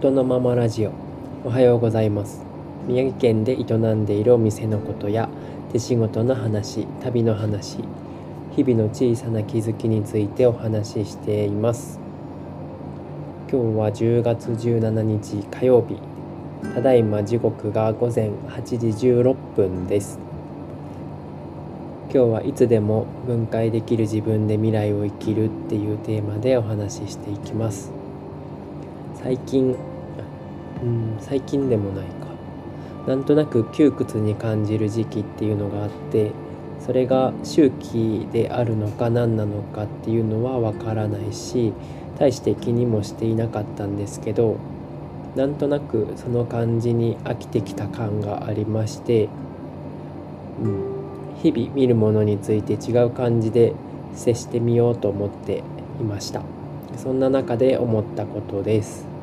音のままラジオ。おはようございます。宮城県で営んでいるお店のことや手仕事の話旅の話日々の小さな気づきについてお話ししています。今日は10月17日火曜日。ただいま時刻が午前8時16分です。今日はいつでも分解できる自分で未来を生きるっていうテーマでお話ししていきます。最近うん最近でもないか。なんとなく窮屈に感じる時期っていうのがあってそれが周期であるのか何なのかっていうのはわからないし大して気にもしていなかったんですけどなんとなくその感じに飽きてきた感がありまして、うん、日々見るものについて違う感じで接してみようと思っていました。そんな中で思ったことです。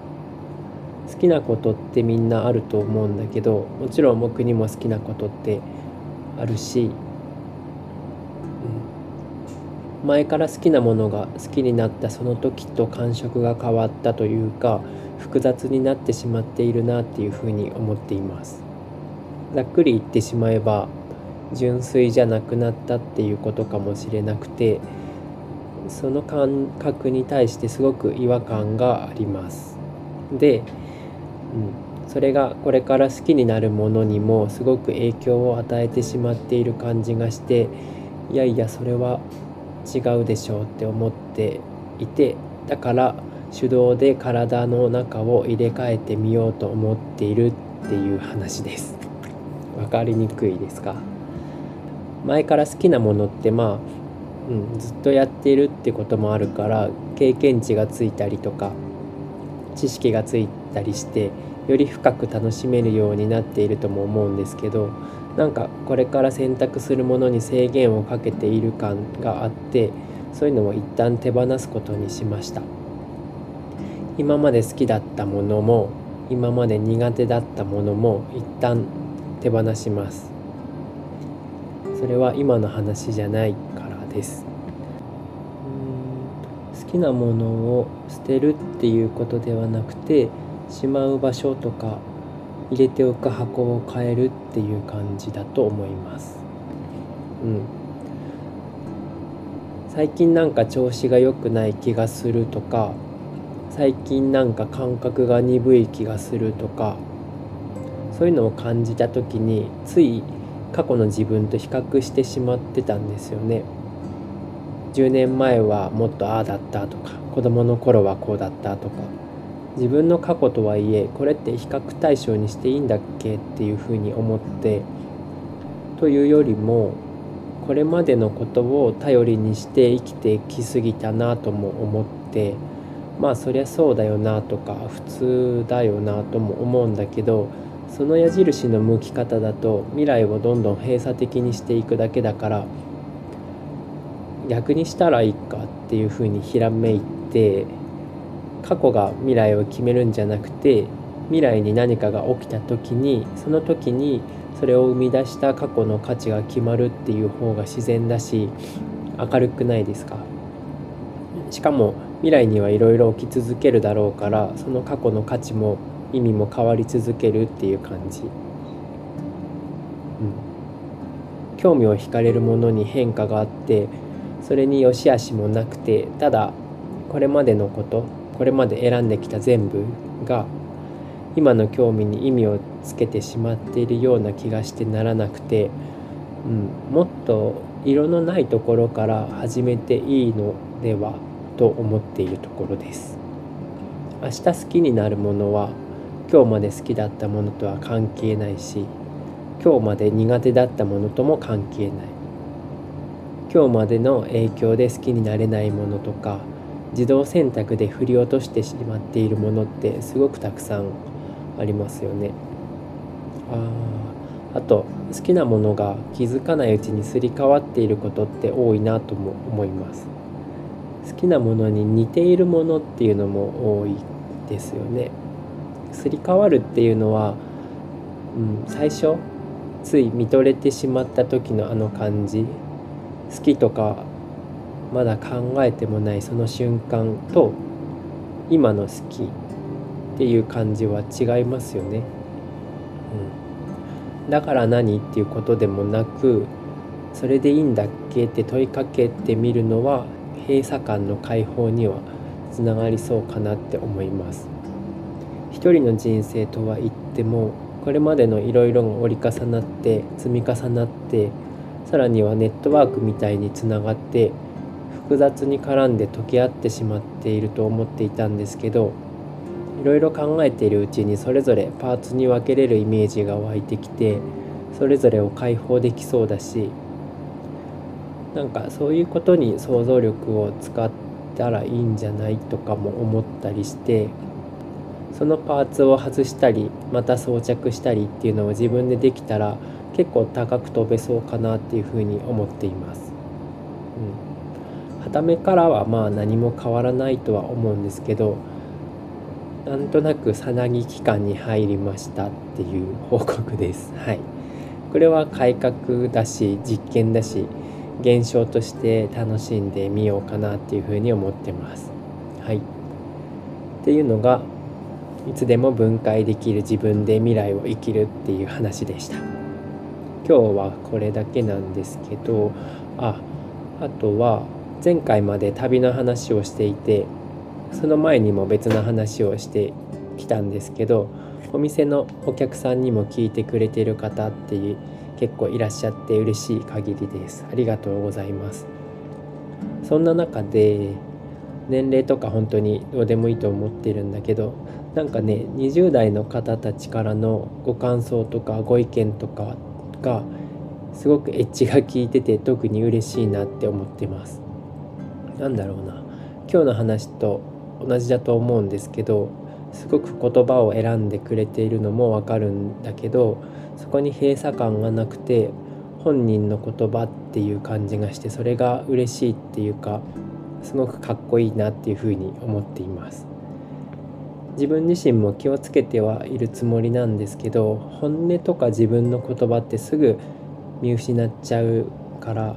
好きなことってみんなあると思うんだけどもちろん僕にも好きなことってあるし、うん、前から好きなものが好きになったその時と感触が変わったというか複雑になってしまっているなっていうふうに思っていますざっくり言ってしまえば純粋じゃなくなったっていうことかもしれなくてその感覚に対してすごく違和感があります。で、うん、それがこれから好きになるものにもすごく影響を与えてしまっている感じがしていやいやそれは違うでしょうって思っていてだから手動で体の中を入れ替えてみようと思っているっていう話です。わかりにくいですか？前から好きなものってまあ、うん、ずっとやっているってこともあるから経験値がついたりとか知識がついたりしてより深く楽しめるようになっているとも思うんですけどなんかこれから選択するものに制限をかけている感があってそういうのを一旦手放すことにしました。今まで好きだったものも今まで苦手だったものも一旦手放します。それは今の話じゃないからです。好きなものを捨てるっていうことではなくてしまう場所とか入れておく箱を変えるっていう感じだと思います。うん。最近なんか調子が良くない気がするとか最近なんか感覚が鈍い気がするとかそういうのを感じた時につい過去の自分と比較してしまってたんですよね。10年前はもっとああだったとか子供の頃はこうだったとか。自分の過去とはいえこれって比較対象にしていいんだっけ？っていうふうに思ってというよりもこれまでのことを頼りにして生きてきすぎたなとも思ってまあそりゃそうだよなとか普通だよなとも思うんだけどその矢印の向き方だと未来をどんどん閉鎖的にしていくだけだから逆にしたらいいかっていうふうにひらめいて過去が未来を決めるんじゃなくて未来に何かが起きた時にその時にそれを生み出した過去の価値が決まるっていう方が自然だし明るくないですか？しかも未来にはいろいろ起き続けるだろうからその過去の価値も意味も変わり続けるっていう感じ、うん、興味を惹かれるものに変化があってそれに良し悪しもなくてただこれまでのことこれまで選んできた全部が今の興味に意味をつけてしまっているような気がしてならなくて、うん、もっと色のないところから始めていいのではと思っているところです。明日好きになるものは今日まで好きだったものとは関係ないし今日まで苦手だったものとも関係ない今日までの影響で好きになれないものとか自動選択で振り落としてしまっているものってすごくたくさんありますよね。ああと好きなものが気づかないうちにすり替わっていることって多いなとも思います。好きなものに似ているものっていうのも多いですよね。すり替わるっていうのは、うん、最初つい見とれてしまった時のあの感じ好きとかまだ考えてもないその瞬間と今の好きっていう感じは違いますよね。うん、だから何っていうことでもなくそれでいいんだっけって問いかけてみるのは閉鎖感の解放にはつながりそうかなって思います。一人の人生とは言ってもこれまでのいろいろが折り重なって積み重なってさらにはネットワークみたいにつながって複雑に絡んで溶け合ってしまっていると思っていたんですけどいろいろ考えているうちにそれぞれパーツに分けれるイメージが湧いてきてそれぞれを解放できそうだしなんかそういうことに想像力を使ったらいいんじゃないとかも思ったりしてそのパーツを外したりまた装着したりっていうのを自分でできたら結構高く飛べそうかなっていうふうに思っています。うん、はためからはまあ何も変わらないとは思うんですけどなんとなくさなぎ期間に入りましたっていう報告です。はい。これは改革だし実験だし現象として楽しんでみようかなっていうふうに思ってます。はい。っていうのがいつでも分解できる自分で未来を生きるっていう話でした。今日はこれだけなんですけどああとは前回まで旅の話をしていてその前にも別の話をしてきたんですけどお店のお客さんにも聞いてくれてる方っていう結構いらっしゃって嬉しい限りです。ありがとうございます。そんな中で年齢とか本当にどうでもいいと思ってるんだけどなんかね20代の方たちからのご感想とかご意見とかがすごくエッジが効いてて特に嬉しいなって思ってます。なんだろうな。今日の話と同じだと思うんですけどすごく言葉を選んでくれているのもわかるんだけどそこに閉鎖感がなくて本人の言葉っていう感じがしてそれが嬉しいっていうかすごくかっこいいなっていうふうに思っています。自分自身も気をつけてはいるつもりなんですけど本音とか自分の言葉ってすぐ見失っちゃうから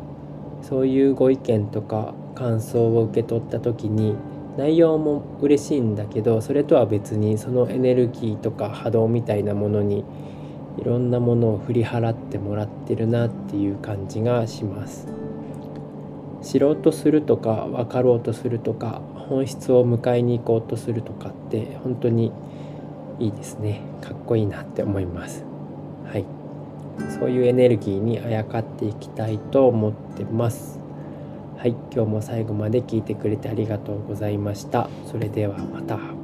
そういうご意見とか感想を受け取った時に内容も嬉しいんだけどそれとは別にそのエネルギーとか波動みたいなものにいろんなものを振り払ってもらってるなっていう感じがします。知ろうとするとか分かろうとするとか本質を迎えに行こうとするとかって本当にいいですね。かっこいいなって思います。はい。そういうエネルギーにあやかっていきたいと思ってます。はい。今日も最後まで聞いてくれてありがとうございました。それではまた。